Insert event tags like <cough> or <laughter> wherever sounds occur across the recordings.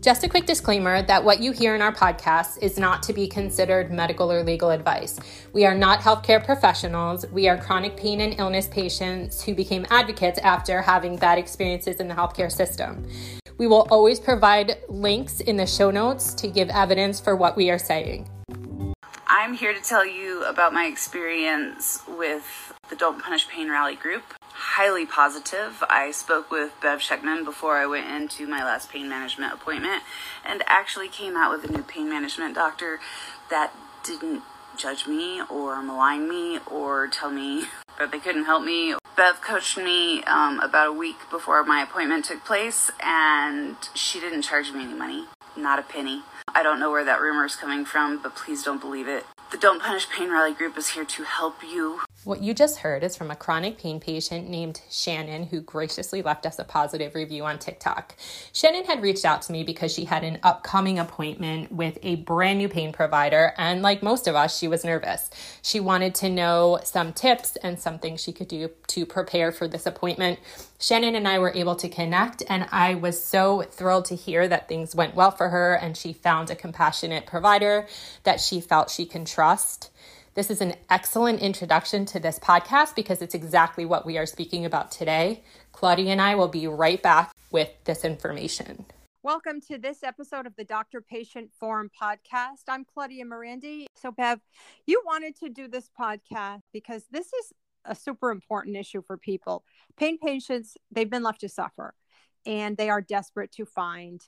Just a quick disclaimer that what you hear in our podcast is not to be considered medical or legal advice. We are not healthcare professionals. We are chronic pain and illness patients who became advocates after having bad experiences in the healthcare system. We will always provide links in the show notes to give evidence for what we are saying. I'm here to tell you about my experience with the Don't Punish Pain Rally group highly positive. I spoke with Bev Schechtman before I went into my last pain management appointment and actually came out with a new pain management doctor that didn't judge me or malign me or tell me <laughs> that they couldn't help me. Bev coached me um, about a week before my appointment took place and she didn't charge me any money, not a penny. I don't know where that rumor is coming from, but please don't believe it. The Don't Punish Pain Rally group is here to help you what you just heard is from a chronic pain patient named Shannon who graciously left us a positive review on TikTok. Shannon had reached out to me because she had an upcoming appointment with a brand new pain provider, and like most of us, she was nervous. She wanted to know some tips and some things she could do to prepare for this appointment. Shannon and I were able to connect, and I was so thrilled to hear that things went well for her and she found a compassionate provider that she felt she can trust. This is an excellent introduction to this podcast because it's exactly what we are speaking about today. Claudia and I will be right back with this information. Welcome to this episode of the Doctor Patient Forum podcast. I'm Claudia Merandi. So, Bev, you wanted to do this podcast because this is a super important issue for people. Pain patients, they've been left to suffer and they are desperate to find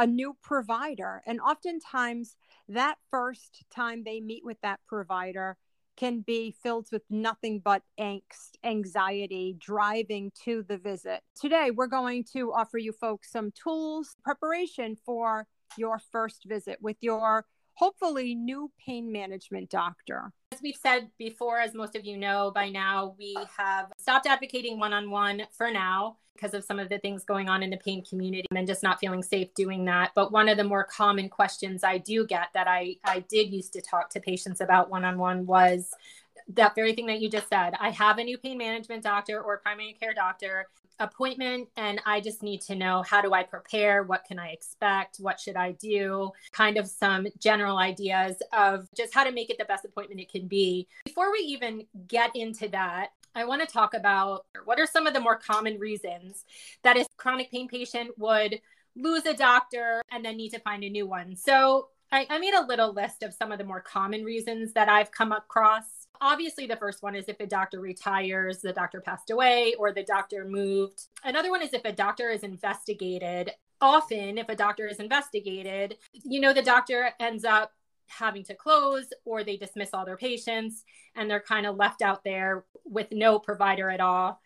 a new provider. And oftentimes, that first time they meet with that provider can be filled with nothing but angst, anxiety, driving to the visit. Today, we're going to offer you folks some tools, preparation for your first visit with your hopefully new pain management doctor. As we've said before, as most of you know by now, we have stopped advocating one on one for now because of some of the things going on in the pain community and just not feeling safe doing that. But one of the more common questions I do get that I, I did used to talk to patients about one on one was that very thing that you just said. I have a new pain management doctor or primary care doctor appointment and I just need to know how do I prepare? What can I expect? What should I do? Kind of some general ideas of just how to make it the best appointment it can be. Before we even get into that, I want to talk about what are some of the more common reasons that a chronic pain patient would lose a doctor and then need to find a new one. So I, I made a little list of some of the more common reasons that I've come across obviously the first one is if a doctor retires the doctor passed away or the doctor moved. Another one is if a doctor is investigated. Often if a doctor is investigated you know the doctor ends up having to close or they dismiss all their patients and they're kind of left out there with no provider at all.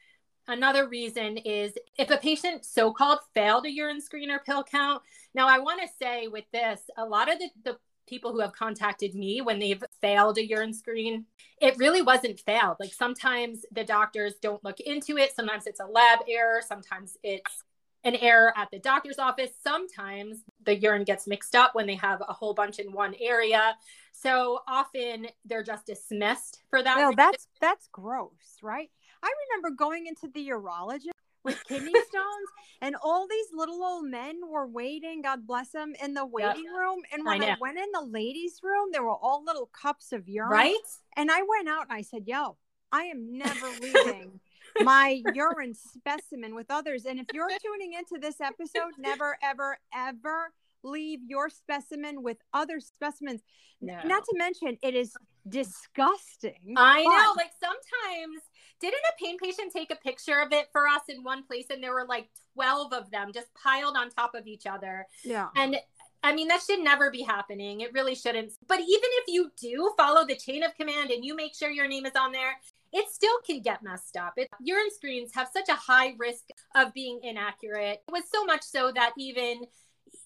Another reason is if a patient so called failed a urine screen or pill count. Now, I want to say with this, a lot of the, the people who have contacted me when they've failed a urine screen, it really wasn't failed. Like sometimes the doctors don't look into it. Sometimes it's a lab error. Sometimes it's an error at the doctor's office. Sometimes the urine gets mixed up when they have a whole bunch in one area. So often they're just dismissed for that. Well, that's that's gross, right? I remember going into the urologist with <laughs> kidney stones, and all these little old men were waiting. God bless them in the waiting yep. room. And when I, I, went in the ladies' room, there were all little cups of urine. Right. And I went out and I said, "Yo, I am never <laughs> leaving." my urine specimen with others. And if you're tuning into this episode, never, ever, ever leave your specimen with other specimens. No. Not to mention, it is disgusting. I know. Like sometimes didn't a pain patient take a picture of it for us in one place and there were like 12 of them just piled on top of each other? Yeah. And I mean, that should never be happening. It really shouldn't. But even if you do follow the chain of command and you make sure your name is on there, it still can get messed up. It, urine screens have such a high risk of being inaccurate. It was so much so that even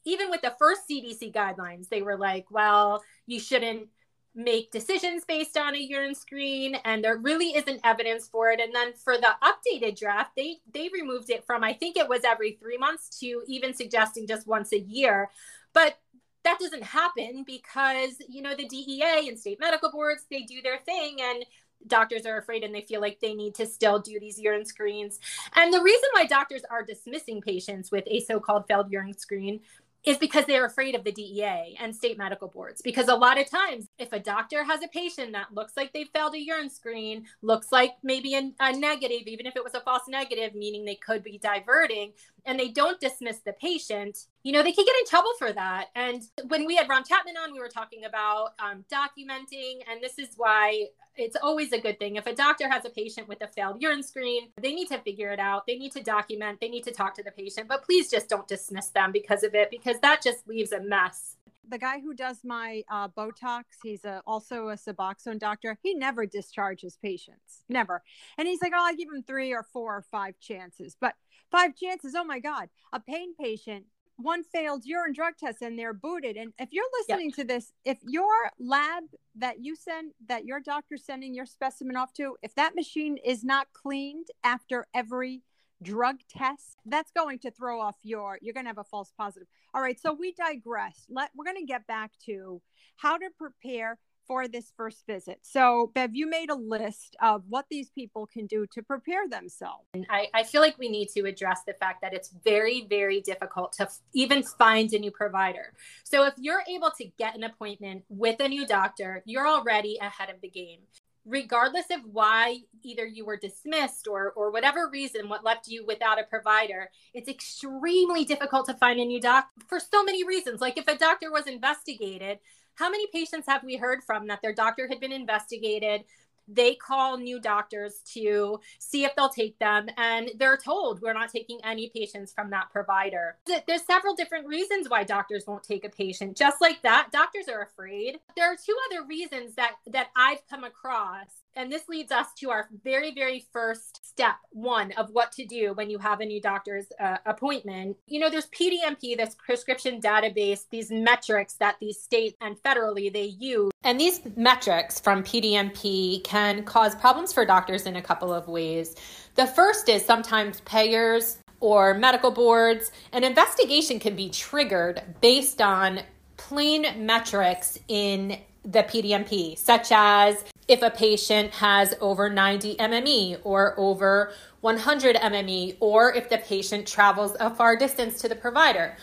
even with the first CDC guidelines, they were like, well, you shouldn't make decisions based on a urine screen and there really isn't evidence for it and then for the updated draft they they removed it from i think it was every 3 months to even suggesting just once a year but that doesn't happen because you know the DEA and state medical boards they do their thing and doctors are afraid and they feel like they need to still do these urine screens. And the reason why doctors are dismissing patients with a so-called failed urine screen is because they're afraid of the DEA and state medical boards. Because a lot of times, if a doctor has a patient that looks like they failed a urine screen, looks like maybe a, a, negative, even if it was a false negative, meaning they could be diverting, and they don't dismiss the patient, you know, they can get in trouble for that. And when we had Ron Chapman on, we were talking about um, documenting, and this is why it's always a good thing. If a doctor has a patient with a failed urine screen, they need to figure it out. They need to document, they need to talk to the patient, but please just don't dismiss them because of it, because that just leaves a mess. The guy who does my uh, Botox, he's a, also a Suboxone doctor. He never discharges patients, never. And he's like, oh, I give him three or four or five chances. But five chances, oh my God, a pain patient one failed urine drug test and they're booted. And if you're listening to this, if your lab that you send, that your doctor's sending your specimen off to, if that machine is not cleaned after every drug test, that's going to throw off your, you're going to have a false positive. All right. So we digress. Let, we're going to get back to how to prepare for this first visit. So, Bev, you made a list of what these people can do to prepare themselves. I, I feel like we need to address the fact that it's very, very difficult to even find a new provider. So, if you're able to get an appointment with a new doctor, you're already ahead of the game. Regardless of why either you were dismissed or, or whatever reason, what left you without a provider, it's extremely difficult to find a new doctor for so many reasons. Like if a doctor was investigated, how many patients have we heard from that their doctor had been investigated? They call new doctors to see if they'll take them, and they're told we're not taking any patients from that provider. There's several different reasons why doctors won't take a patient. Just like that, doctors are afraid. There are two other reasons that that I've come across and this leads us to our very, very first step one of what to do when you have a new doctor's uh, appointment. You know, there's PDMP, this prescription database, these metrics that these states and federally they use. And these metrics from PDMP can cause problems for doctors in a couple of ways. The first is sometimes payers or medical boards, an investigation can be triggered based on plain metrics in the PDMP, such as if a patient has over 90 MME or over 100 MME, or if the patient travels a far distance to the provider,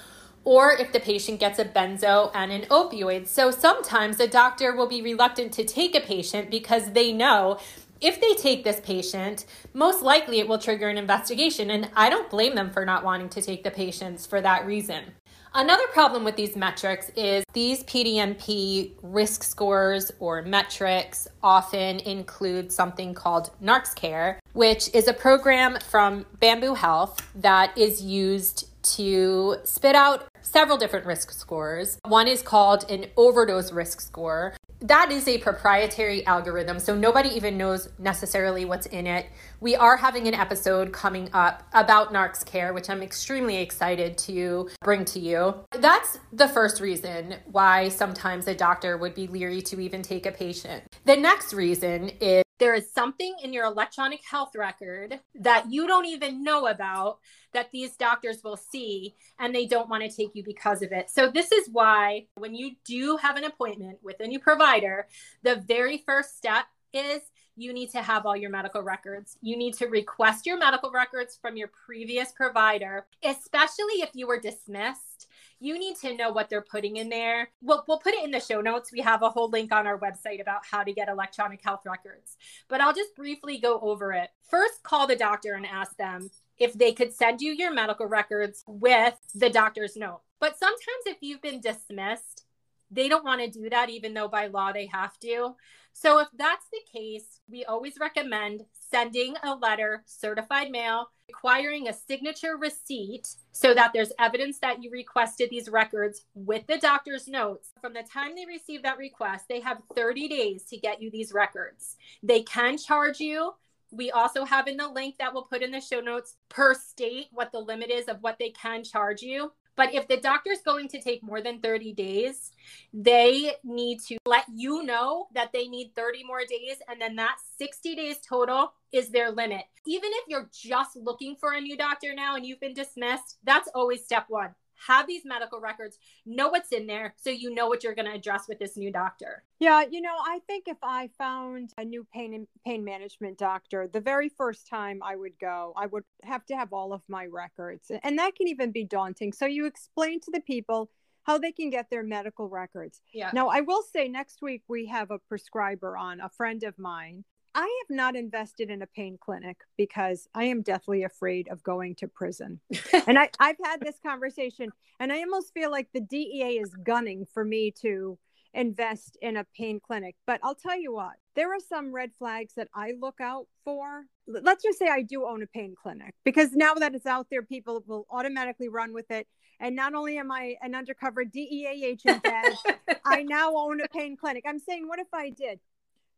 or if the patient gets a benzo and an opioid. So sometimes a doctor will be reluctant to take a patient because they know if they take this patient, most likely it will trigger an investigation. And I don't blame them for not wanting to take the patients for that reason. Another problem with these metrics is these PDMP risk scores or metrics often include something called NarxCare, which is a program from Bamboo Health that is used to spit out several different risk scores. One is called an overdose risk score, that is a proprietary algorithm, so nobody even knows necessarily what's in it. We are having an episode coming up about NarxCare, which I'm extremely excited to bring to you. That's the first reason why sometimes a doctor would be leery to even take a patient. The next reason is there is something in your electronic health record that you don't even know about that these doctors will see and they don't want to take you because of it. So, this is why when you do have an appointment with a new provider, the very first step is you need to have all your medical records. You need to request your medical records from your previous provider, especially if you were dismissed you need to know what they're putting in there. We'll, we'll put it in the show notes. We have a whole link on our website about how to get electronic health records, but I'll just briefly go over it. First, call the doctor and ask them if they could send you your medical records with the doctor's note. But sometimes, if you've been dismissed, they don't want to do that, even though by law they have to. So, if that's the case, we always recommend sending a letter, certified mail, requiring a signature receipt so that there's evidence that you requested these records with the doctor's notes. From the time they receive that request, they have 30 days to get you these records. They can charge you. We also have in the link that we'll put in the show notes per state what the limit is of what they can charge you. But if the doctor's going to take more than 30 days, they need to let you know that they need 30 more days. And then that 60 days total is their limit. Even if you're just looking for a new doctor now and you've been dismissed, that's always step one have these medical records, know what's in there so you know what you're going to address with this new doctor. Yeah, you know, I think if I found a new pain pain management doctor, the very first time I would go, I would have to have all of my records. And that can even be daunting. So you explain to the people how they can get their medical records. Yeah. Now, I will say next week we have a prescriber on, a friend of mine I have not invested in a pain clinic because I am deathly afraid of going to prison. <laughs> and I, I've had this conversation, and I almost feel like the DEA is gunning for me to invest in a pain clinic. But I'll tell you what, there are some red flags that I look out for. Let's just say I do own a pain clinic because now that it's out there, people will automatically run with it. And not only am I an undercover DEA agent, Dad, <laughs> I now own a pain clinic. I'm saying, what if I did?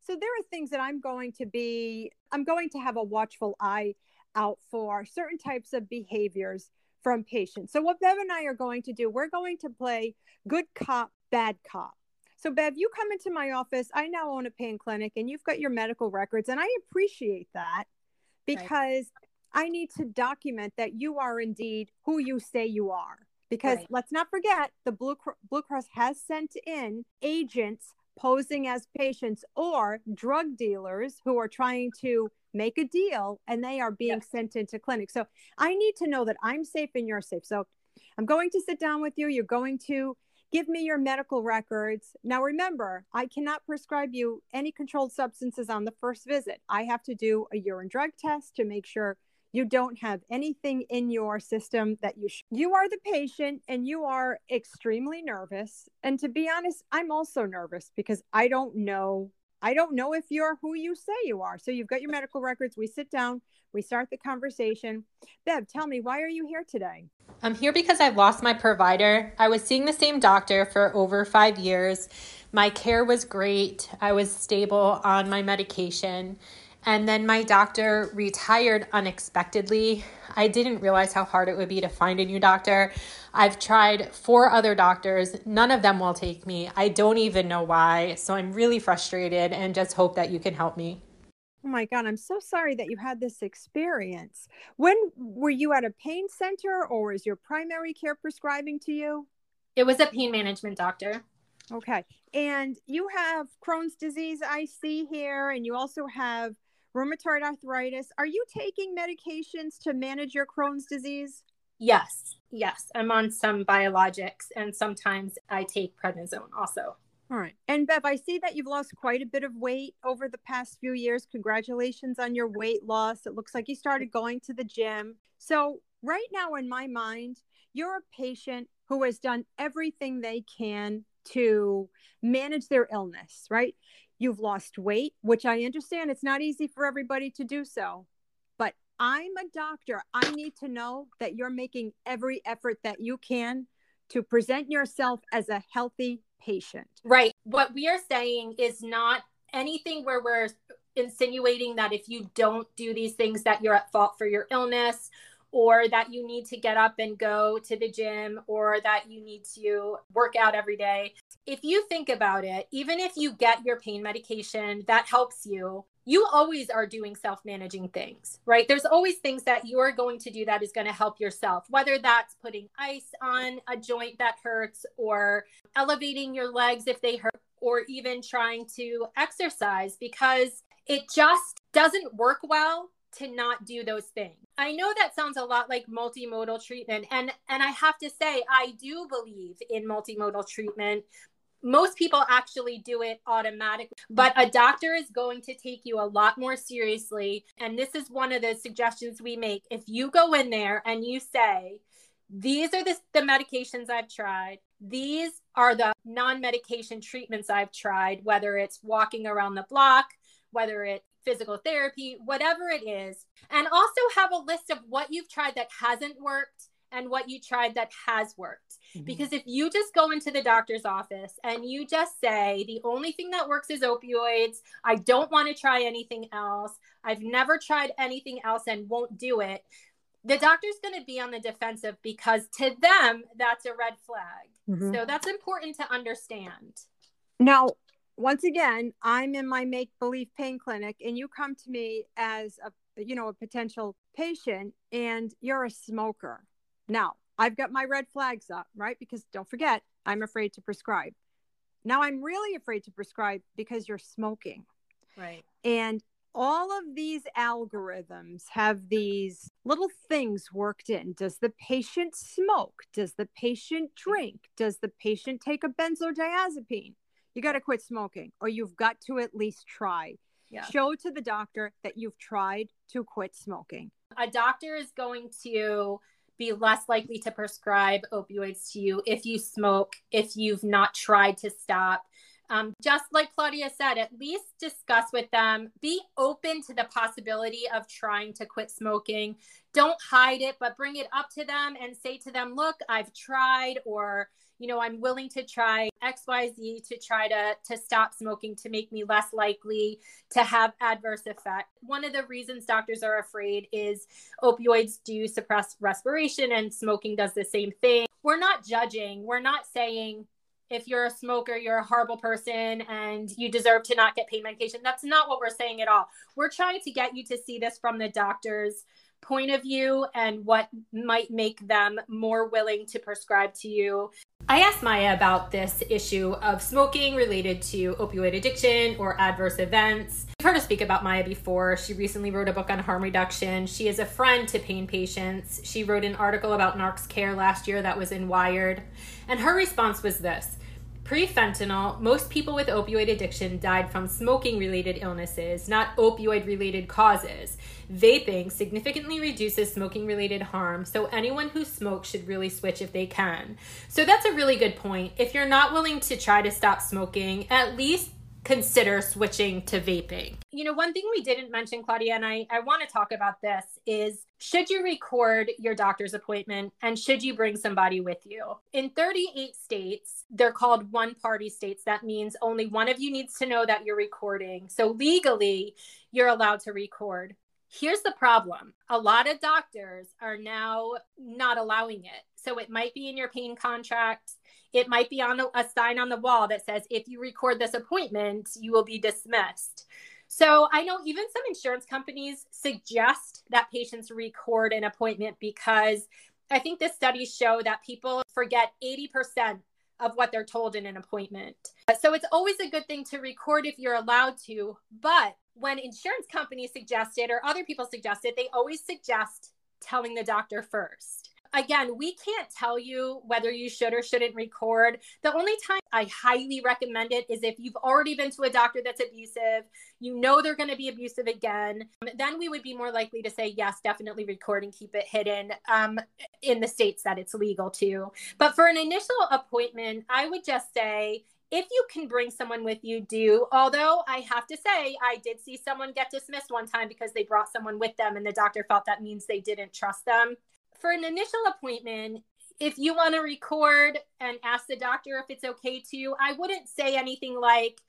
So there are things that I'm going to be, I'm going to have a watchful eye out for certain types of behaviors from patients. So what Bev and I are going to do, we're going to play good cop, bad cop. So Bev, you come into my office. I now own a pain clinic and you've got your medical records and I appreciate that because right. I need to document that you are indeed who you say you are. Because right. let's not forget, the Blue, Blue Cross has sent in agents posing as patients or drug dealers who are trying to make a deal and they are being sent into clinics. So I need to know that I'm safe and you're safe. So I'm going to sit down with you. You're going to give me your medical records. Now, remember, I cannot prescribe you any controlled substances on the first visit. I have to do a urine drug test to make sure you don't have anything in your system that you sh- you are the patient and you are extremely nervous. And to be honest i'm also nervous because i don't know i don't know if you're who you say you are. So you've got your medical records we sit down we start the conversation. Bev tell me why are you here today? I'm here because i've lost my provider. I was seeing the same doctor for over five years. My care was great. I was stable on my medication and then my doctor retired unexpectedly. I didn't realize how hard it would be to find a new doctor. I've tried four other doctors, none of them will take me. I don't even know why. So I'm really frustrated and just hope that you can help me. Oh my God, I'm so sorry that you had this experience. When were you at a pain center or was your primary care prescribing to you? It was a pain management doctor. Okay. And you have Crohn's disease, I see here, and you also have rheumatoid arthritis. Are you taking medications to manage your Crohn's disease? Yes, yes. I'm on some biologics and sometimes I take prednisone also. All right. And Bev, I see that you've lost quite a bit of weight over the past few years. Congratulations on your weight loss. It looks like you started going to the gym. So, right now, in my mind, you're a patient who has done everything they can to manage their illness, right? You've lost weight, which I understand it's not easy for everybody to do so. But I'm a doctor. I need to know that you're making every effort that you can to present yourself as a healthy patient. Right. What we are saying is not anything where we're insinuating that if you don't do these things that you're at fault for your illness or that you need to get up and go to the gym or that you need to work out every day. If you think about it, even if you get your pain medication that helps you, you always are doing self managing things, right? There's always things that you're going to do that is going to help yourself, whether that's putting ice on a joint that hurts or elevating your legs if they hurt, or even trying to exercise because it just doesn't work well to not do those things. I know that sounds a lot like multimodal treatment and and I have to say I do believe in multimodal treatment. Most people actually do it automatically, but a doctor is going to take you a lot more seriously and this is one of the suggestions we make. If you go in there and you say, these are the, the medications I've tried. These are the non medication treatments I've tried, whether it's walking around the block, whether it's physical therapy, whatever it is. And also have a list of what you've tried that hasn't worked and what you tried that has worked. Mm-hmm. Because if you just go into the doctor's office and you just say, the only thing that works is opioids, I don't want to try anything else, I've never tried anything else and won't do it. the doctor's going to be on the defensive because to them, that's a red flag. Mm-hmm. So that's important to understand. Now, once again, I'm in my make believe pain clinic, and you come to me as a you know a potential patient, and you're a smoker. Now, I've got my red flags up, right? Because don't forget, I'm afraid to prescribe. Now I'm really afraid to prescribe because you're smoking. Right. And all of these algorithms have these little things worked in. Does the patient smoke? Does the patient drink? Does the patient take a benzodiazepine? You got to quit smoking, or you've got to at least try. Yeah. Show to the doctor that you've tried to quit smoking. A doctor is going to be less likely to prescribe opioids to you if you smoke, if you've not tried to stop. Um, just like Claudia said, at least discuss with them. Be open to the possibility of trying to quit smoking. Don't hide it, but bring it up to them and say to them, Look, I've tried, or you know i'm willing to try xyz to try to to stop smoking to make me less likely to have adverse effect one of the reasons doctors are afraid is opioids do suppress respiration and smoking does the same thing we're not judging we're not saying if you're a smoker, you're a horrible person and you deserve to not get pain medication. That's not what we're saying at all. We're trying to get you to see this from the doctor's point of view and what might make them more willing to prescribe to you. I asked Maia about this issue of smoking related to opioid addiction or adverse events. You've heard her speak about Maia before. She recently wrote a book on harm reduction. She is a friend to pain patients. She wrote an article about NarxCare last year that was in Wired. And her response was this Pre fentanyl, most people with opioid addiction died from smoking related illnesses, not opioid related causes. Vaping significantly reduces smoking related harm, so anyone who smokes should really switch if they can. So that's a really good point. If you're not willing to try to stop smoking, at least consider switching to vaping. You know, one thing we didn't mention, Claudia, and I, I want to talk about this is should you record your doctor's appointment and should you bring somebody with you? In 38 states, they're called one party states. That means only one of you needs to know that you're recording. So legally, you're allowed to record. Here's the problem a lot of doctors are now not allowing it. So it might be in your pain contract it might be on a, sign on the wall that says, if you record this appointment, you will be dismissed. So I know even some insurance companies suggest that patients record an appointment because I think the studies show that people forget 80% of what they're told in an appointment. So it's always a good thing to record if you're allowed to. But when insurance companies suggest it or other people suggest it, they always suggest telling the doctor first again, we can't tell you whether you should or shouldn't record. The only time I highly recommend it is if you've already been to a doctor that's abusive, you know they're going to be abusive again, then we would be more likely to say, yes, definitely record and keep it hidden um, in the states that it's legal to. But for an initial appointment, I would just say, if you can bring someone with you, do. Although I have to say, I did see someone get dismissed one time because they brought someone with them and the doctor felt that means they didn't trust them for an initial appointment, if you want to record and ask the doctor if it's okay to, I wouldn't say anything like,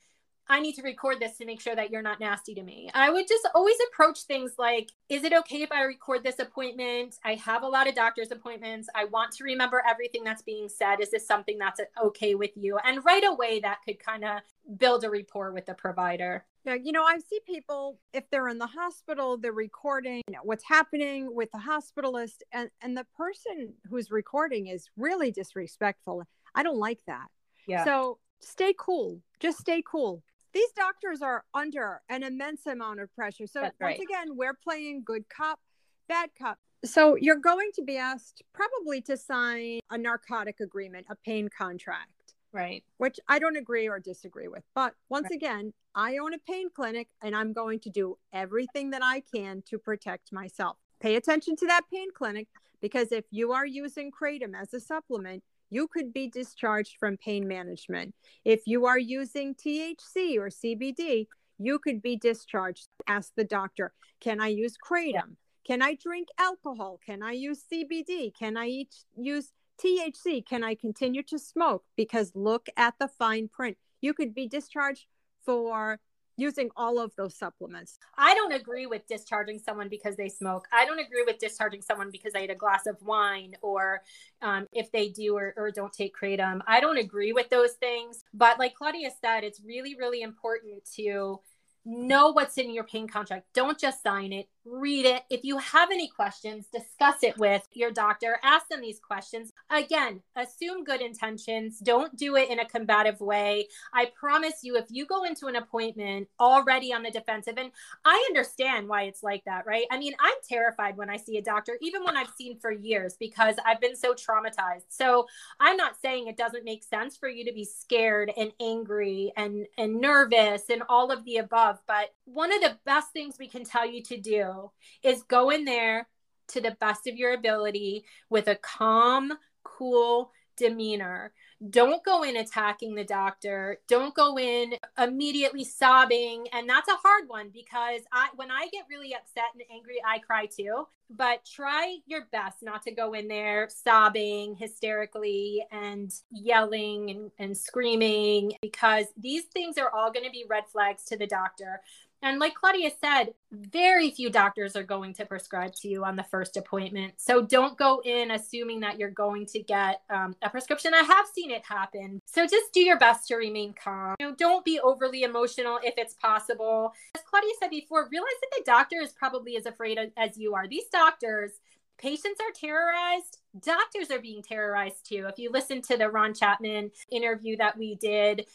I need to record this to make sure that you're not nasty to me. I would just always approach things like, is it okay if I record this appointment? I have a lot of doctor's appointments. I want to remember everything that's being said. Is this something that's okay with you? And right away, that could kind of build a rapport with the provider. Yeah, you know, I see people if they're in the hospital, they're recording you know, what's happening with the hospitalist, and and the person who's recording is really disrespectful. I don't like that. Yeah. So stay cool. Just stay cool. These doctors are under an immense amount of pressure. So That's once right. again, we're playing good cop, bad cop. So you're going to be asked probably to sign a narcotic agreement, a pain contract. Right. Which I don't agree or disagree with. But once right. again, I own a pain clinic and I'm going to do everything that I can to protect myself. Pay attention to that pain clinic because if you are using Kratom as a supplement, you could be discharged from pain management. If you are using THC or CBD, you could be discharged. Ask the doctor, can I use Kratom? Can I drink alcohol? Can I use CBD? Can I eat, use THC, can I continue to smoke? Because look at the fine print. You could be discharged for using all of those supplements. I don't agree with discharging someone because they smoke. I don't agree with discharging someone because they ate a glass of wine or um, if they do or, or don't take kratom. I don't agree with those things. But like Claudia said, it's really, really important to know what's in your pain contract. Don't just sign it, read it. If you have any questions, discuss it with your doctor. Ask them these questions. Again, assume good intentions. Don't do it in a combative way. I promise you, if you go into an appointment already on the defensive, and I understand why it's like that, right? I mean, I'm terrified when I see a doctor, even when I've seen for years, because I've been so traumatized. So I'm not saying it doesn't make sense for you to be scared and angry and, and nervous and all of the above but one of the best things we can tell you to do is go in there to the best of your ability with a calm, cool demeanor. Don't go in attacking the doctor. Don't go in immediately sobbing. And that's a hard one because I when I get really upset and angry, I cry too. But try your best not to go in there sobbing hysterically and yelling and, and screaming because these things are all going to be red flags to the doctor. And like Claudia said, very few doctors are going to prescribe to you on the first appointment. So don't go in assuming that you're going to get um, a prescription. I have seen it happen. So just do your best to remain calm. You know, don't be overly emotional if it's possible. As Claudia said before, realize that the doctor is probably as afraid as you are. These doctors, patients are terrorized doctors are being terrorized too. If you listen to the ron chapman interview that we did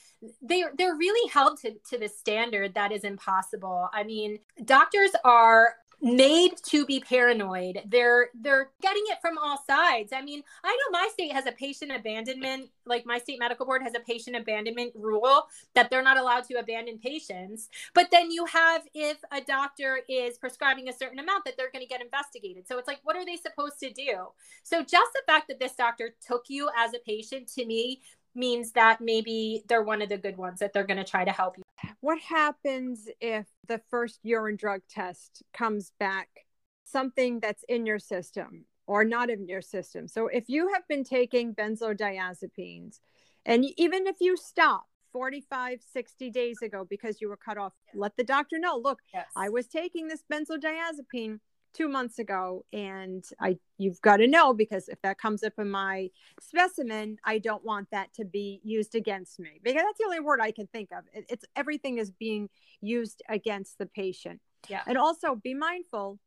they they're really held to, to the standard that is impossible. I mean doctors are made to be paranoid. They're they're getting it from all sides. I mean, I know my state has a patient abandonment, like my state medical board has a patient abandonment rule that they're not allowed to abandon patients. But then you have if a doctor is prescribing a certain amount that they're going to get investigated. So it's like what are they supposed to do? So just the fact that this doctor took you as a patient to me means that maybe they're one of the good ones that they're going to try to help you. What happens if the first urine drug test comes back something that's in your system or not in your system? So if you have been taking benzodiazepines and even if you stop 45 60 days ago because you were cut off let the doctor know look yes. i was taking this benzodiazepine two months ago and i you've got to know because if that comes up in my specimen i don't want that to be used against me because that's the only word i can think of. It, it's everything is being used against the patient. Yeah. And also be mindful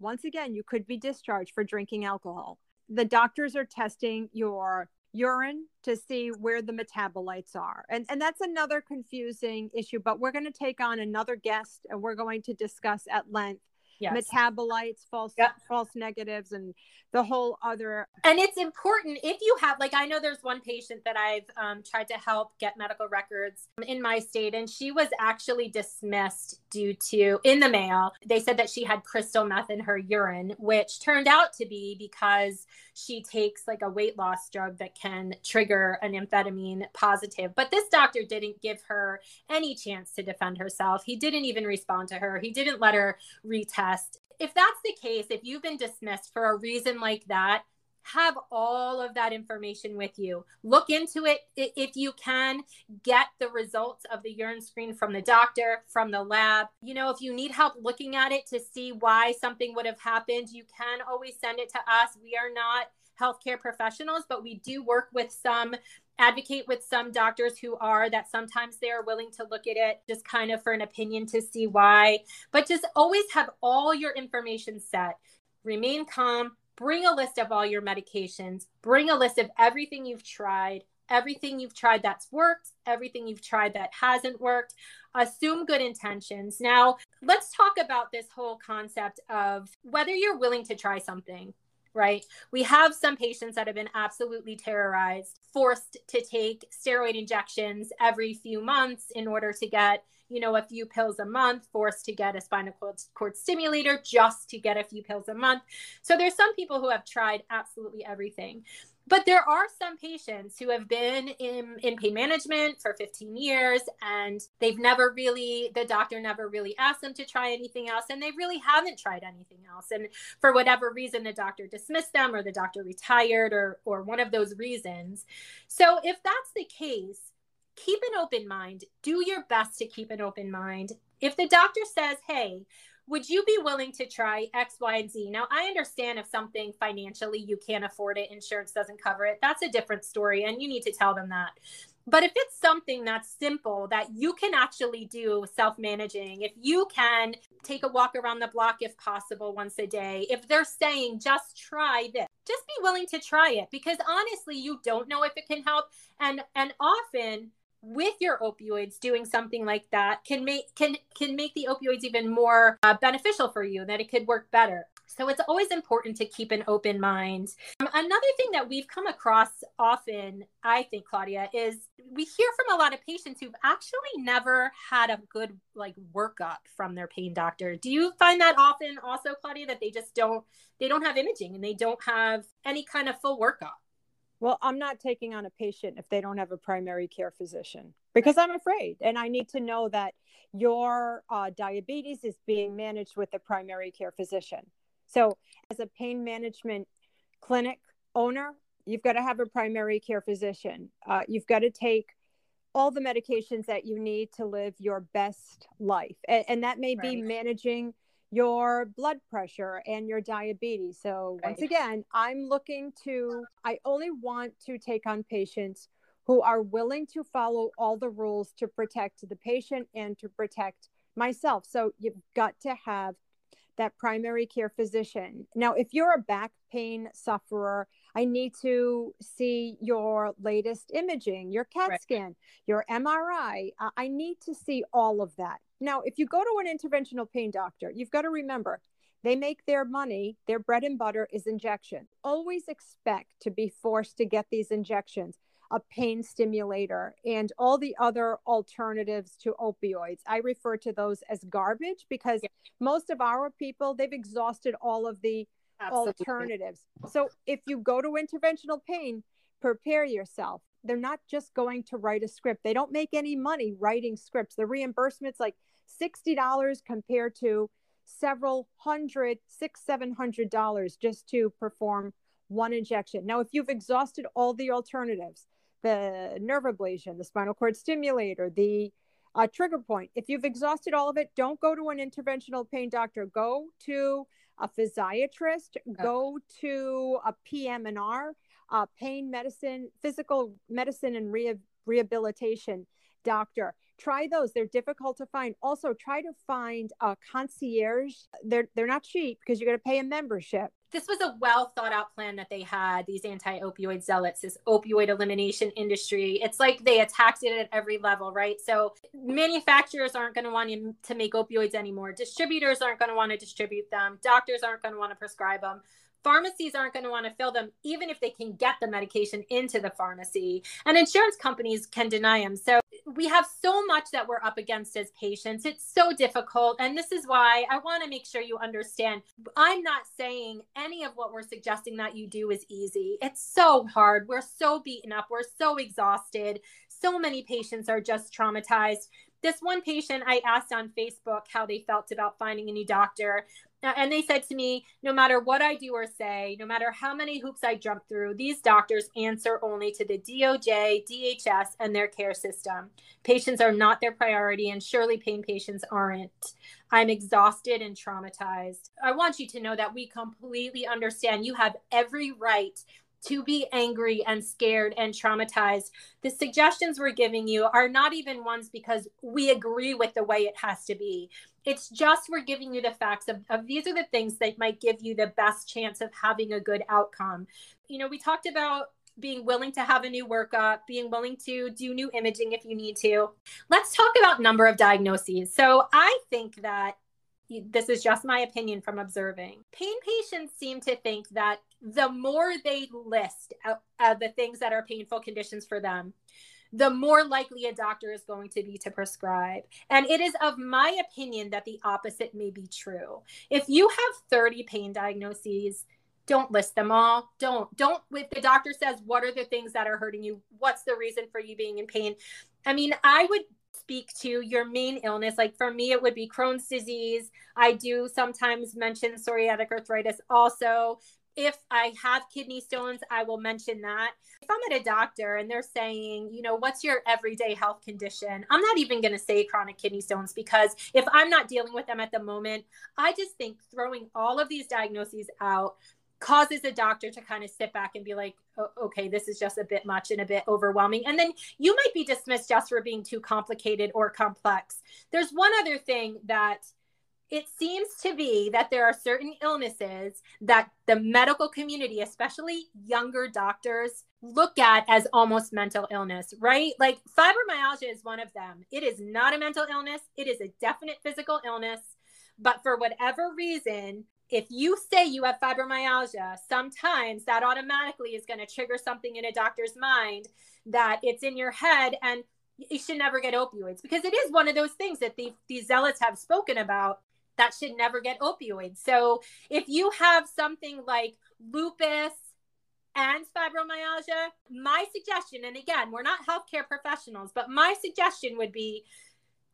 once again you could be discharged for drinking alcohol. The doctors are testing your urine to see where the metabolites are. And, and that's another confusing issue, but we're going to take on another guest and we're going to discuss at length yes. metabolites, false yep. false negatives, and the whole other. And it's important if you have, like, I know there's one patient that I've um, tried to help get medical records in my state, and she was actually dismissed due to in the mail. They said that she had crystal meth in her urine, which turned out to be because she takes like a weight loss drug that can trigger an amphetamine positive. But this doctor didn't give her any chance to defend herself. He didn't even respond to her. He didn't let her retest. If that's the case, if you've been dismissed for a reason like that, have all of that information with you. Look into it if you can. Get the results of the urine screen from the doctor, from the lab. You know, if you need help looking at it to see why something would have happened, you can always send it to us. We are not healthcare professionals, but we do work with some advocate with some doctors who are that sometimes they are willing to look at it just kind of for an opinion to see why. But just always have all your information set. Remain calm. Bring a list of all your medications, bring a list of everything you've tried, everything you've tried that's worked, everything you've tried that hasn't worked. Assume good intentions. Now, let's talk about this whole concept of whether you're willing to try something right? We have some patients that have been absolutely terrorized, forced to take steroid injections every few months in order to get you know, a few pills a month, forced to get a spinal cord, cord stimulator just to get a few pills a month. So there's some people who have tried absolutely everything. But there are some patients who have been in, in pain management for 15 years and they've never really, the doctor never really asked them to try anything else and they really haven't tried anything else. And for whatever reason, the doctor dismissed them or the doctor retired or, or one of those reasons. So if that's the case, keep an open mind. Do your best to keep an open mind. If the doctor says, hey, would you be willing to try X, Y, and Z? Now, I understand if something financially you can't afford it, insurance doesn't cover it. That's a different story, and you need to tell them that. But if it's something that's simple that you can actually do self managing, if you can take a walk around the block if possible once a day, if they're saying just try this, just be willing to try it because honestly, you don't know if it can help. And and often with your opioids doing something like that can make can can make the opioids even more uh, beneficial for you that it could work better so it's always important to keep an open mind. Um, another thing that we've come across often, I think, Claudia, is we hear from a lot of patients who've actually never had a good like workup from their pain doctor. Do you find that often also, Claudia, that they just don't they don't have imaging and they don't have any kind of full workup? Well, I'm not taking on a patient if they don't have a primary care physician because I'm afraid. And I need to know that your uh, diabetes is being managed with a primary care physician. So, as a pain management clinic owner, you've got to have a primary care physician. Uh, you've got to take all the medications that you need to live your best life. And, and that may right. be managing your blood pressure and your diabetes. So, right. once again, I'm looking to, I only want to take on patients who are willing to follow all the rules to protect the patient and to protect myself. So, you've got to have that primary care physician. Now, if you're a back pain sufferer, I need to see your latest imaging, your CAT right. scan, your MRI. Uh, I need to see all of that. Now, if you go to an interventional pain doctor, you've got to remember they make their money, their bread and butter is injection. Always expect to be forced to get these injections a pain stimulator, and all the other alternatives to opioids. I refer to those as garbage because yeah. most of our people, they've exhausted all of the Absolutely. alternatives. So if you go to interventional pain, prepare yourself. They're not just going to write a script. They don't make any money writing scripts. The reimbursement's like $60 compared to several hundred, six, seven hundred dollars just to perform one injection. Now, if you've exhausted all the alternatives, the nerve ablation, the spinal cord stimulator, the uh, trigger point. If you've exhausted all of it, don't go to an interventional pain doctor. Go to a physiatrist. Go to a PM&R, uh, pain medicine, physical medicine, and re- rehabilitation doctor. Try those. They're difficult to find. Also, try to find a concierge. They're they're not cheap because you're going to pay a membership. This was a well thought out plan that they had these anti-opioid zealots this opioid elimination industry. It's like they attacked it at every level right? So manufacturers aren't going to want to make opioids anymore. Distributors aren't going to want to distribute them. Doctors aren't going to want to prescribe them. Pharmacies aren't going to want to fill them even if they can get the medication into the pharmacy. And insurance companies can deny them. So we have so much that we're up against as patients. It's so difficult. And this is why i want to make sure you understand. I'm not saying any of what we're suggesting that you do is easy. It's so hard. We're so beaten up. We're so exhausted. So many patients are just traumatized. This one patient i asked on facebook how they felt about finding a new doctor Uh, and they said to me, no matter what I do or say, no matter how many hoops I jump through, these doctors answer only to the DOJ, DHS, and their care system. Patients are not their priority, and surely pain patients aren't. I'm exhausted and traumatized. I want you to know that we completely understand you have every right to be angry and scared and traumatized. The suggestions we're giving you are not even ones because we agree with the way it has to be. It's just we're giving you the facts of, of these are the things that might give you the best chance of having a good outcome. You know, we talked about being willing to have a new workup, being willing to do new imaging if you need to. Let's talk about number of diagnoses. So I think that this is just my opinion from observing. Pain patients seem to think that the more they list uh, the things that are painful conditions for them, the more likely a doctor is going to be to prescribe. And it is of my opinion that the opposite may be true. If you have 30 pain diagnoses, don't list them all. Don't don't if the doctor says what are the things that are hurting you? What's the reason for you being in pain? I mean, I would speak to your main illness. Like for me, it would be Crohn's disease. I do sometimes mention psoriatic arthritis also. If I have kidney stones, I will mention that. If I'm at a doctor and they're saying, you know, what's your everyday health condition? I'm not even going to say chronic kidney stones because if I'm not dealing with them at the moment, I just think throwing all of these diagnoses out causes a doctor to kind of sit back and be like, okay, this is just a bit much and a bit overwhelming. And then you might be dismissed just for being too complicated or complex. There's one other thing that it seems to be that there are certain illnesses that the medical community, especially younger doctors, look at as almost mental illness, right? Like fibromyalgia is one of them. It is not a mental illness, it is a definite physical illness. But for whatever reason, if you say you have fibromyalgia, sometimes that automatically is going to trigger something in a doctor's mind that it's in your head and you should never get opioids because it is one of those things that the, these zealots have spoken about that should never get opioids. So if you have something like lupus and fibromyalgia, my suggestion, and again, we're not healthcare professionals, but my suggestion would be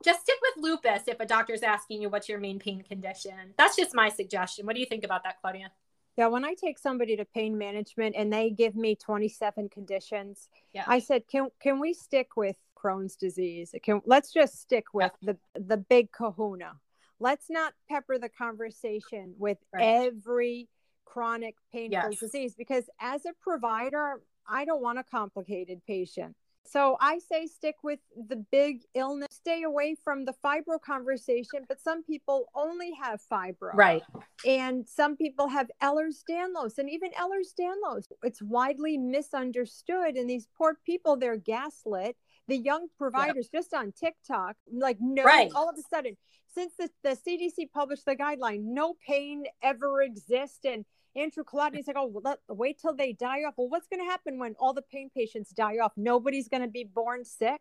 just stick with lupus if a doctor's asking you what's your main pain condition. That's just my suggestion. What do you think about that, Claudia? Yeah, when I take somebody to pain management and they give me 27 conditions, yeah. I said, "Can can we stick with Crohn's disease? Can let's just stick with yeah. the the big kahuna. Let's not pepper the conversation with right. every chronic painful yes. disease because as a provider, I don't want a complicated patient. So I say stick with the big illness, stay away from the fibro conversation, but some people only have fibro. Right. And some people have Ehlers-Danlos and even Ehlers-Danlos. It's widely misunderstood and these poor people they're gaslit. The young providers yep. just on TikTok like no right. all of a sudden since the, the CDC published the guideline no pain ever exists and Andrew Kolodny like, oh, well, let, wait till they die off. Well, what's going to happen when all the pain patients die off? Nobody's going to be born sick.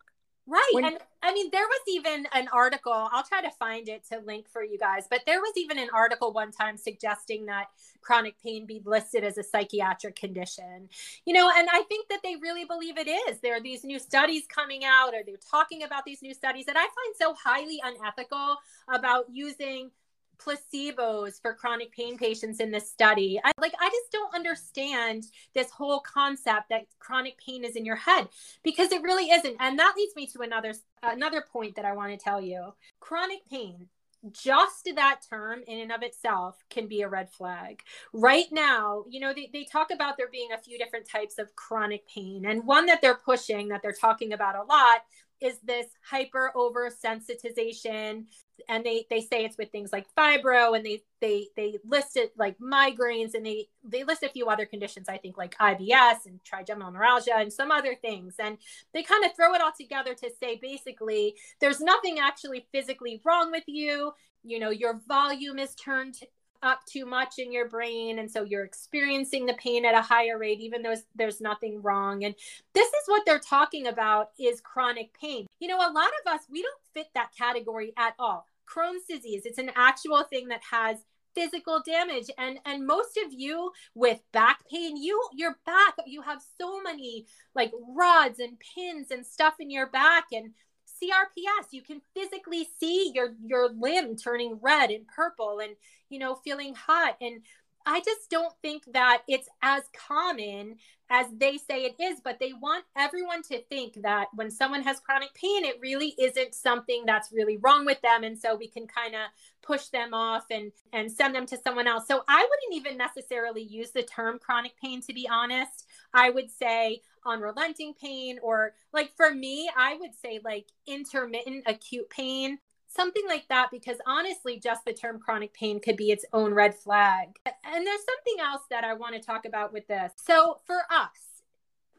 Right. When- and I mean, there was even an article, I'll try to find it to link for you guys, but there was even an article one time suggesting that chronic pain be listed as a psychiatric condition. You know, and I think that they really believe it is. There are these new studies coming out, or they're talking about these new studies that I find so highly unethical about using placebos for chronic pain patients in this study. I, like, I just don't understand this whole concept that chronic pain is in your head because it really isn't. And that leads me to another another point that I want to tell you. Chronic pain just that term in and of itself can be a red flag. Right now, you know, they, they talk about there being a few different types of chronic pain. And one that they're pushing, that they're talking about a lot, is this hyper oversensitization and they they say it's with things like fibro and they they they list it like migraines and they they list a few other conditions i think like ibs and trigeminal neuralgia and some other things. And they kind of throw it all together to say basically there's nothing actually physically wrong with you. You know your volume is turned up too much in your brain and so you're experiencing the pain at a higher rate even though there's nothing wrong. And this is what they're talking about is chronic pain. You know a lot of us we don't fit that category at all. Crohn's disease it's an actual thing that has physical damage. And and most of you with back pain you your back you have so many like rods and pins and stuff in your back. And CRPS, you can physically see your your limb turning red and purple and you know feeling hot and I just don't think that it's as common as they say it is, but they want everyone to think that when someone has chronic pain, it really isn't something that's really wrong with them. And so we can kind of push them off and, and send them to someone else. So I wouldn't even necessarily use the term chronic pain, to be honest. I would say unrelenting pain, or like for me, I would say like intermittent acute pain something like that because honestly just the term chronic pain could be its own red flag. And there's something else that i want to talk about with this. So for us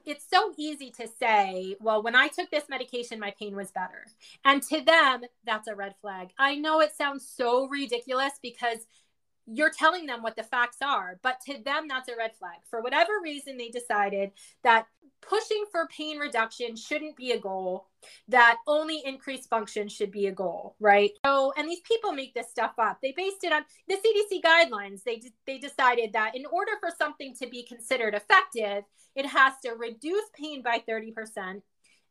it's so easy to say well when i took this medication my pain was better. And to them that's a red flag. I know it sounds so ridiculous because you're telling them what the facts are but to them that's a red flag. For whatever reason they decided that pushing for pain reduction shouldn't be a goal that only increased function should be a goal right? So and these people make this stuff up. They based it on the cdc guidelines. They they decided that in order for something to be considered effective it has to reduce pain by 30%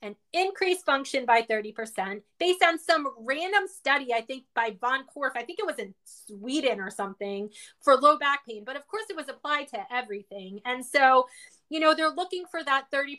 and increase function by 30% based on some random study, I think by Von Korff, I think it was in Sweden or something for low back pain. But of course, it was applied to everything. And so, you know, they're looking for that 30%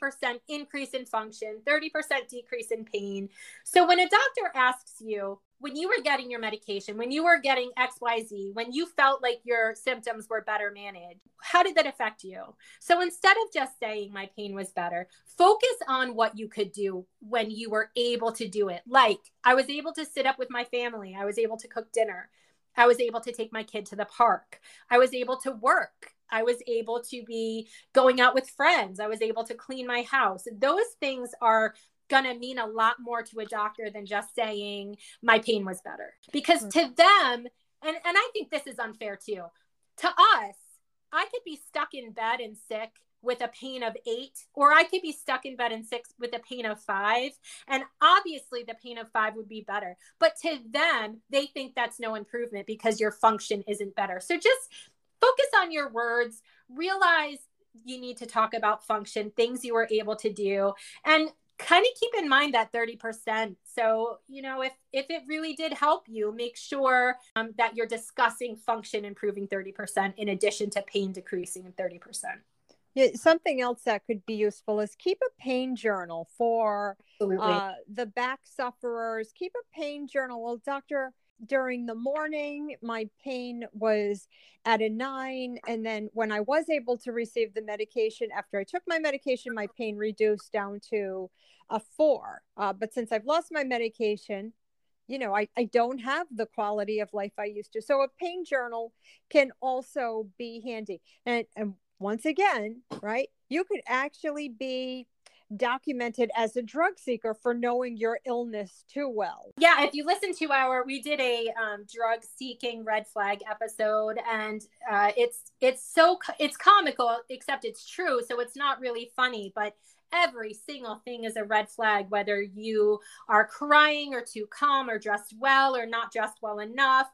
increase in function, 30% decrease in pain. So when a doctor asks you, when you were getting your medication, when you were getting XYZ, when you felt like your symptoms were better managed, how did that affect you? So instead of just saying my pain was better, focus on what you could do when you were able to do it. Like I was able to sit up with my family, I was able to cook dinner, I was able to take my kid to the park, I was able to work. I was able to be going out with friends. I was able to clean my house. Those things are going to mean a lot more to a doctor than just saying my pain was better. Because mm. to them, and, and I think this is unfair too, to us, I could be stuck in bed and sick with a pain of eight, or I could be stuck in bed and sick with a pain of five. And obviously, the pain of five would be better. But to them, they think that's no improvement because your function isn't better. So just focus on your words, realize you need to talk about function, things you were able to do, and kind of keep in mind that 30% so you know if if it really did help you make sure um, that you're discussing function improving 30% in addition to pain decreasing 30% yeah, something else that could be useful is keep a pain journal for uh, the back sufferers. Keep a pain journal. Well doctor during the morning my pain was at a nine and then when i was able to receive the medication after i took my medication my pain reduced down to a four. Uh, but since i've lost my medication you know I, I don't have the quality of life i used to. So a pain journal can also be handy. And, and once again right you could actually be documented as a drug seeker for knowing your illness too well. Yeah, if you listen to our, we did a um, drug seeking red flag episode, and uh, it's it's so it's comical, except it's true, so it's not really funny, but every single thing is a red flag whether you are crying or too calm or dressed well or not dressed well enough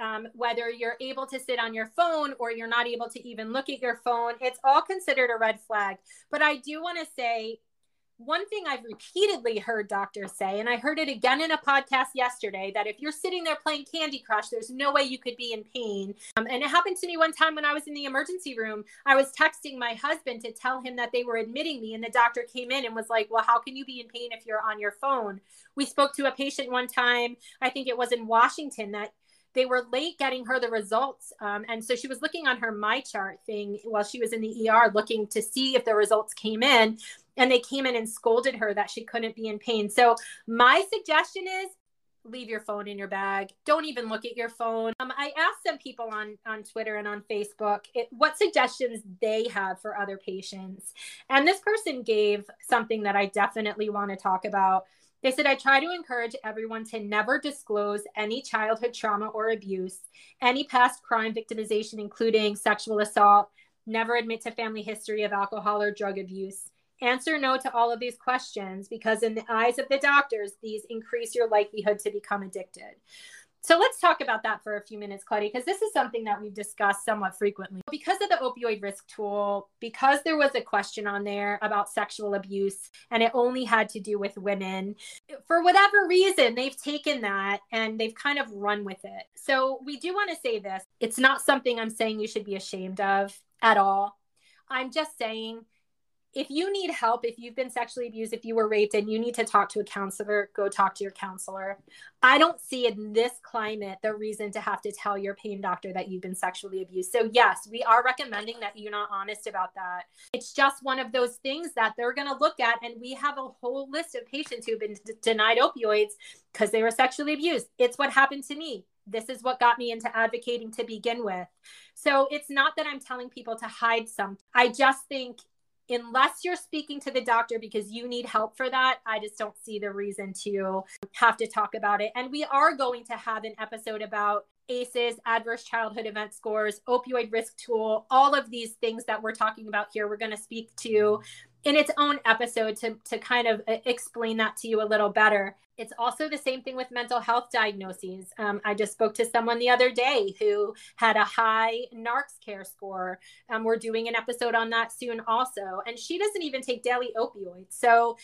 um, whether you're able to sit on your phone or you're not able to even look at your phone it's all considered a red flag but i do want to say one thing I've repeatedly heard doctors say, and I heard it again in a podcast yesterday, that if you're sitting there playing Candy Crush, there's no way you could be in pain. Um, and it happened to me one time when I was in the emergency room. I was texting my husband to tell him that they were admitting me, and the doctor came in and was like, Well, how can you be in pain if you're on your phone? We spoke to a patient one time, I think it was in Washington, that they were late getting her the results. Um, and so she was looking on her MyChart thing while she was in the ER looking to see if the results came in and they came in and scolded her that she couldn't be in pain. So my suggestion is leave your phone in your bag. Don't even look at your phone. Um, I asked some people on on Twitter and on Facebook it, what suggestions they have for other patients, and this person gave something that I definitely want to talk about. They said, I try to encourage everyone to never disclose any childhood trauma or abuse, any past crime victimization, including sexual assault, never admit to family history of alcohol or drug abuse Answer no to all of these questions because, in the eyes of the doctors, these increase your likelihood to become addicted. So let's talk about that for a few minutes, Claudia, because this is something that we've discussed somewhat frequently. Because of the opioid risk tool, because there was a question on there about sexual abuse and it only had to do with women, for whatever reason, they've taken that and they've kind of run with it. So we do want to say this it's not something I'm saying you should be ashamed of at all. I'm just saying if you need help, if you've been sexually abused, if you were raped and you need to talk to a counselor, go talk to your counselor. I don't see in this climate the reason to have to tell your pain doctor that you've been sexually abused. So, yes, we are recommending that you're not honest about that. It's just one of those things that they're going to look at. And we have a whole list of patients who've been d- denied opioids because they were sexually abused. It's what happened to me. This is what got me into advocating to begin with. So, it's not that I'm telling people to hide something. I just think unless you're speaking to the doctor because you need help for that, I just don't see the reason to have to talk about it. And we are going to have an episode about ACEs, adverse childhood event scores, opioid risk tool, all of these things that we're talking about here. We're going to speak to in its own episode to, to kind of uh, explain that to you a little better. It's also the same thing with mental health diagnoses. Um, I just spoke to someone the other day who had a high NarxCare score. Um, we're doing an episode on that soon also. And she doesn't even take daily opioids. So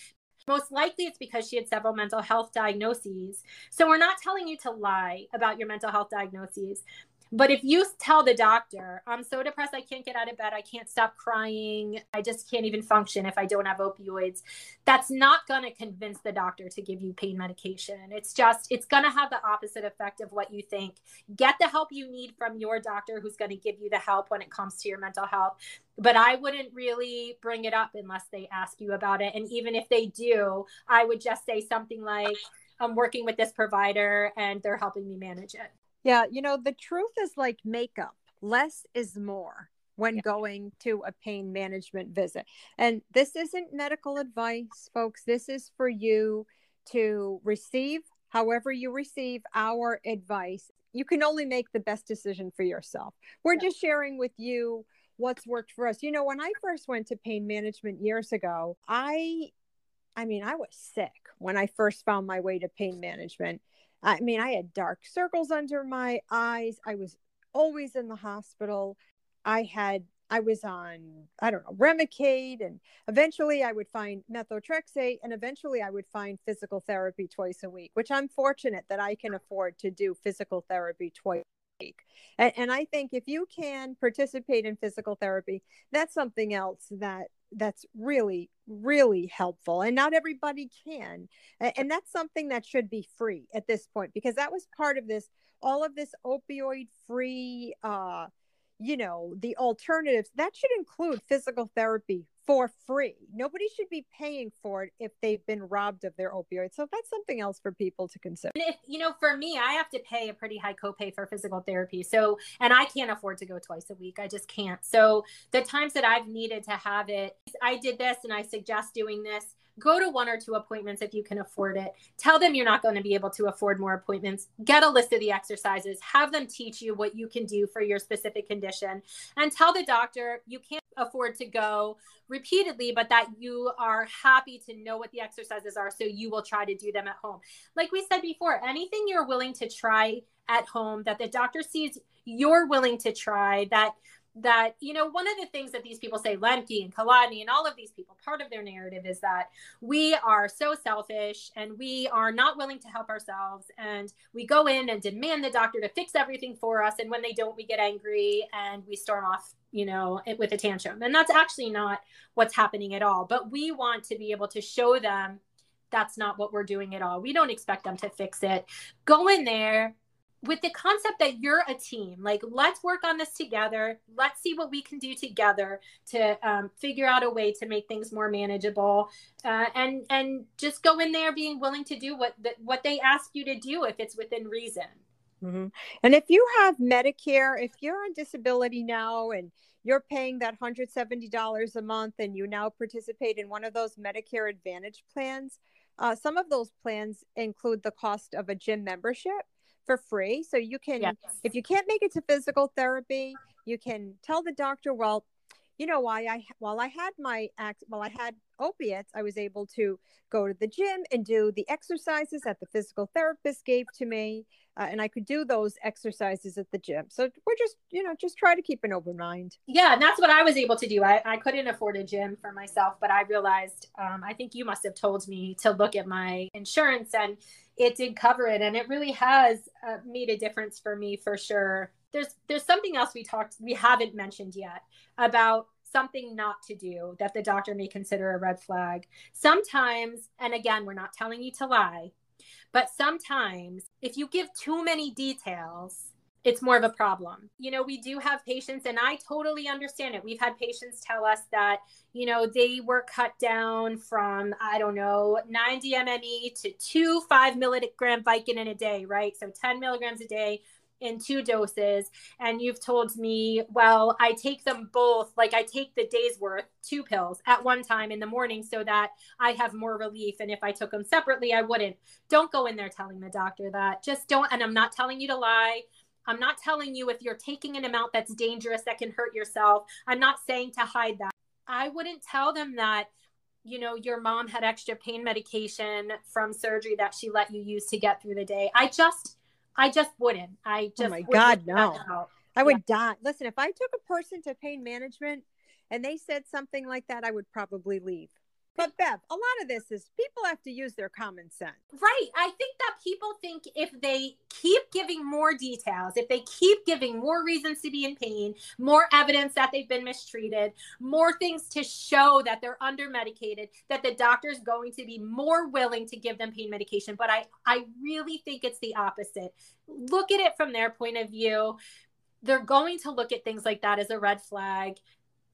Most likely it's because she had several mental health diagnoses. So we're not telling you to lie about your mental health diagnoses. But if you tell the doctor, I'm so depressed, I can't get out of bed, I can't stop crying, I just can't even function if I don't have opioids, that's not going to convince the doctor to give you pain medication. It's just, it's going to have the opposite effect of what you think. Get the help you need from your doctor who's going to give you the help when it comes to your mental health. But I wouldn't really bring it up unless they ask you about it. And even if they do, I would just say something like, I'm working with this provider and they're helping me manage it. Yeah, you know, the truth is like makeup. Less is more when yeah. going to a pain management visit. And this isn't medical advice, folks. This is for you to receive however you receive our advice. You can only make the best decision for yourself. We're yeah. just sharing with you what's worked for us. You know, when I first went to pain management years ago, I I mean, I was sick when I first found my way to pain management. I mean, I had dark circles under my eyes. I was always in the hospital. I had I was on, I don't know, Remicade, and eventually I would find methotrexate, and eventually I would find physical therapy twice a week, which I'm fortunate that I can afford to do physical therapy twice a week. And, and I think if you can participate in physical therapy, that's something else that that's really really helpful and not everybody can and that's something that should be free at this point because that was part of this all of this opioid free uh you know the alternatives that should include physical therapy for free. Nobody should be paying for it if they've been robbed of their opioids. So that's something else for people to consider. If you know for me i have to pay a pretty high copay for physical therapy. So and i can't afford to go twice a week. I just can't. So the times that i've needed to have it i did this and i suggest doing this go to one or two appointments if you can afford it. Tell them you're not going to be able to afford more appointments. Get a list of the exercises, have them teach you what you can do for your specific condition, and tell the doctor you can't afford to go repeatedly, but that you are happy to know what the exercises are so you will try to do them at home. Like we said before, anything you're willing to try at home that the doctor sees you're willing to try that that you know one of the things that these people say Lembke and Kolodny and all of these people part of their narrative is that we are so selfish and we are not willing to help ourselves. And we go in and demand the doctor to fix everything for us. And when they don't we get angry and we storm off you know with a tantrum. And that's actually not what's happening at all. But we want to be able to show them that's not what we're doing at all. We don't expect them to fix it. Go in there with the concept that you're a team like let's work on this together. Let's see what we can do together to um, figure out a way to make things more manageable uh, and and just go in there being willing to do what the, what they ask you to do if it's within reason. Mm-hmm. and if you have medicare if you're on disability now and you're paying that $170 a month and you now participate in one of those medicare advantage plans uh, some of those plans include the cost of a gym membership for free. So you can, yes. if you can't make it to physical therapy, you can tell the doctor, well, you know why I while I had my act while I had opiates, I was able to go to the gym and do the exercises that the physical therapist gave to me, uh, and I could do those exercises at the gym. So we're just you know just try to keep an open mind. Yeah, and that's what I was able to do. I, I couldn't afford a gym for myself, but I realized um, I think you must have told me to look at my insurance and it did cover it and it really has uh, made a difference for me for sure. There's there's something else we talked we haven't mentioned yet about something not to do that the doctor may consider a red flag. Sometimes and again we're not telling you to lie but sometimes if you give too many details it's more of a problem. You know, we do have patients, and I totally understand it. We've had patients tell us that, you know, they were cut down from, I don't know, 90 MME to two five milligram Vicodin in a day, right? So 10 milligrams a day in two doses. And you've told me, well, I take them both, like I take the day's worth, two pills at one time in the morning so that I have more relief. And if I took them separately, I wouldn't. Don't go in there telling the doctor that. Just don't. And I'm not telling you to lie. I'm not telling you if you're taking an amount that's dangerous that can hurt yourself. I'm not saying to hide that. I wouldn't tell them that, you know, your mom had extra pain medication from surgery that she let you use to get through the day. I just, I just wouldn't. I oh just, oh my God, no. I would yeah. die. Listen, if I took a person to pain management and they said something like that, I would probably leave. But Bev, a lot of this is people have to use their common sense. Right. I think that people think if they keep giving more details, if they keep giving more reasons to be in pain, more evidence that they've been mistreated, more things to show that they're under medicated, that the doctor's going to be more willing to give them pain medication. But I, I really think it's the opposite. Look at it from their point of view. They're going to look at things like that as a red flag.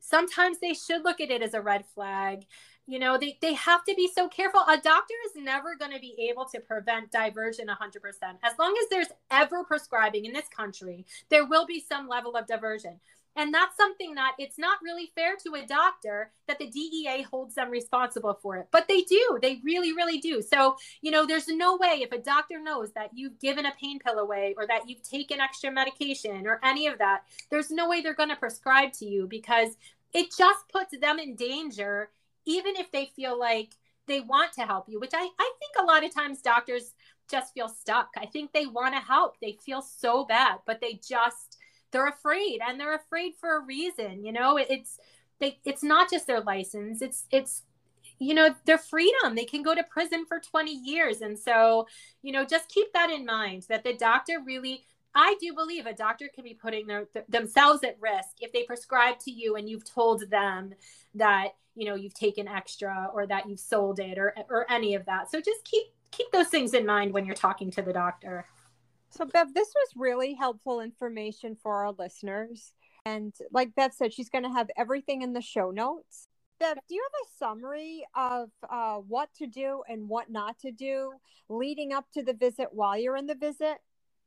Sometimes they should look at it as a red flag you know they, they have to be so careful a doctor is never going to be able to prevent diversion 100% as long as there's ever prescribing in this country there will be some level of diversion and that's something that it's not really fair to a doctor that the DEA holds them responsible for it. But they do. They really, really do. So, you know, there's no way if a doctor knows that you've given a pain pill away or that you've taken extra medication or any of that, there's no way they're going to prescribe to you because it just puts them in danger even if they feel like they want to help you, which I, I think a lot of times doctors just feel stuck. I think they want to help. They feel so bad, but they just they're afraid and they're afraid for a reason. You know, it's they it's not just their license. It's it's you know their freedom they can go to prison for 20 years and so you know just keep that in mind that the doctor really I do believe a doctor can be putting their, th- themselves at risk if they prescribe to you and you've told them that you know you've taken extra or that you've sold it or or any of that. So just keep keep those things in mind when you're talking to the doctor. So Bev, this was really helpful information for our listeners. And like Bev said, she's going to have everything in the show notes. Bev, do you have a summary of uh, what to do and what not to do leading up to the visit while you're in the visit?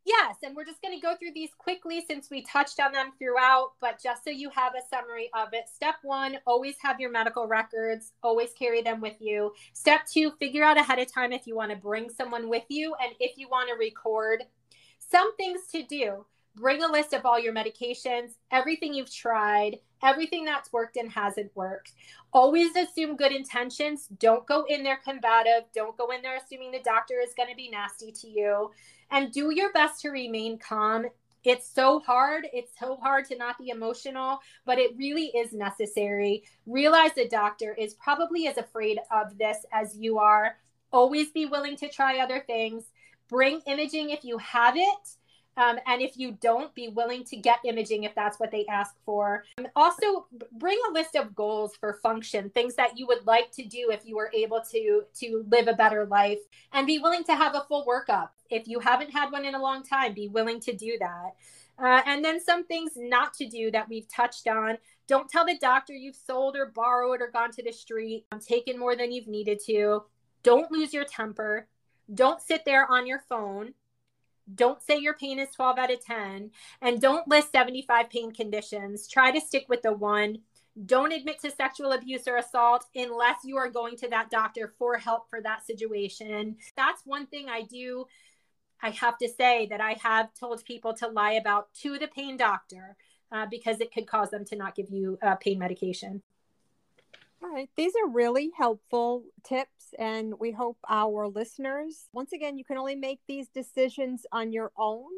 Yes, and we're just going to go through these quickly since we touched on them throughout, but just so you have a summary of it. Step one, always have your medical records, always carry them with you. Step two, figure out ahead of time if you want to bring someone with you and if you want to record. Some things to do bring a list of all your medications, everything you've tried, everything that's worked and hasn't worked. Always assume good intentions. Don't go in there combative. Don't go in there assuming the doctor is going to be nasty to you and do your best to remain calm. It's so hard. It's so hard to not be emotional, but it really is necessary. Realize the doctor is probably as afraid of this as you are. Always be willing to try other things. Bring imaging if you have it um, and if you don't, be willing to get imaging if that's what they ask for. Um, also, bring a list of goals for function, things that you would like to do if you were able to to live a better life, and be willing to have a full workup. If you haven't had one in a long time, be willing to do that. Uh, and then some things not to do that we've touched on. Don't tell the doctor you've sold or borrowed or gone to the street, taken more than you've needed to. Don't lose your temper. Don't sit there on your phone don't say your pain is 12 out of 10 and don't list 75 pain conditions. Try to stick with the one. Don't admit to sexual abuse or assault unless you are going to that doctor for help for that situation. That's one thing i do i have to say that i have told people to lie about to the pain doctor uh, because it could cause them to not give you uh, pain medication all right. These are really helpful tips, and we hope our listeners, once again, you can only make these decisions on your own.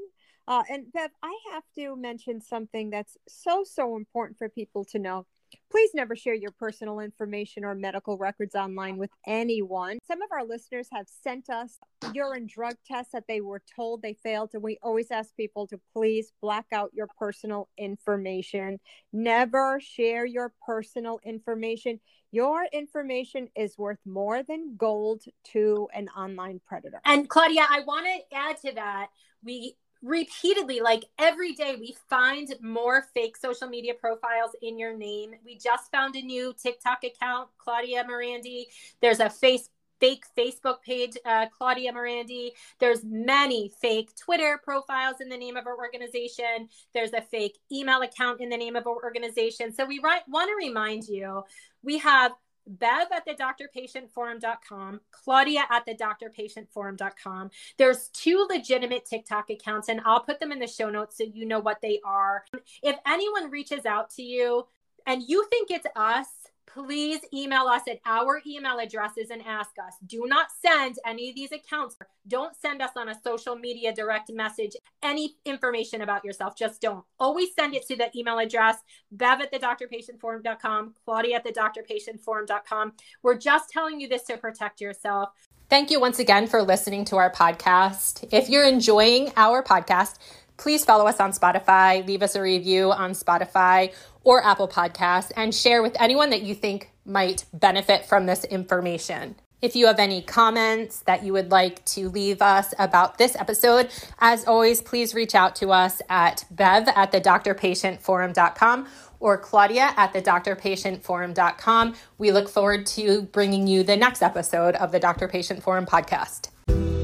Uh, and Bev, I have to mention something that's so, so important for people to know. Please never share your personal information or medical records online with anyone. Some of our listeners have sent us urine drug tests that they were told they failed, and we always ask people to please black out your personal information. Never share your personal information. Your information is worth more than gold to an online predator. And Claudia, I want to add to that. We repeatedly like every day we find more fake social media profiles in your name. We just found a new tiktok account Claudia Merandi there's a face fake facebook page uh, Claudia Merandi there's many fake twitter profiles in the name of our organization. There's a fake email account in the name of our organization. So we want to remind you we have Bev at the drpatientforum.com, Claudia at the drpatientforum.com. There's two legitimate TikTok accounts, and I'll put them in the show notes so you know what they are. If anyone reaches out to you and you think it's us, please email us at our email addresses and ask us. Do not send any of these accounts. Don't send us on a social media direct message any information about yourself. Just don't. Always send it to the email address, bev at the drpatientforum.com, claudia at the drpatientforum.com. We're just telling you this to protect yourself. Thank you once again for listening to our podcast. If you're enjoying our podcast, please follow us on Spotify, leave us a review on Spotify or Apple Podcasts, and share with anyone that you think might benefit from this information. If you have any comments that you would like to leave us about this episode, as always, please reach out to us at bev at the drpatientforum.com or claudia at the drpatientforum.com. We look forward to bringing you the next episode of the Doctor Patient Forum podcast.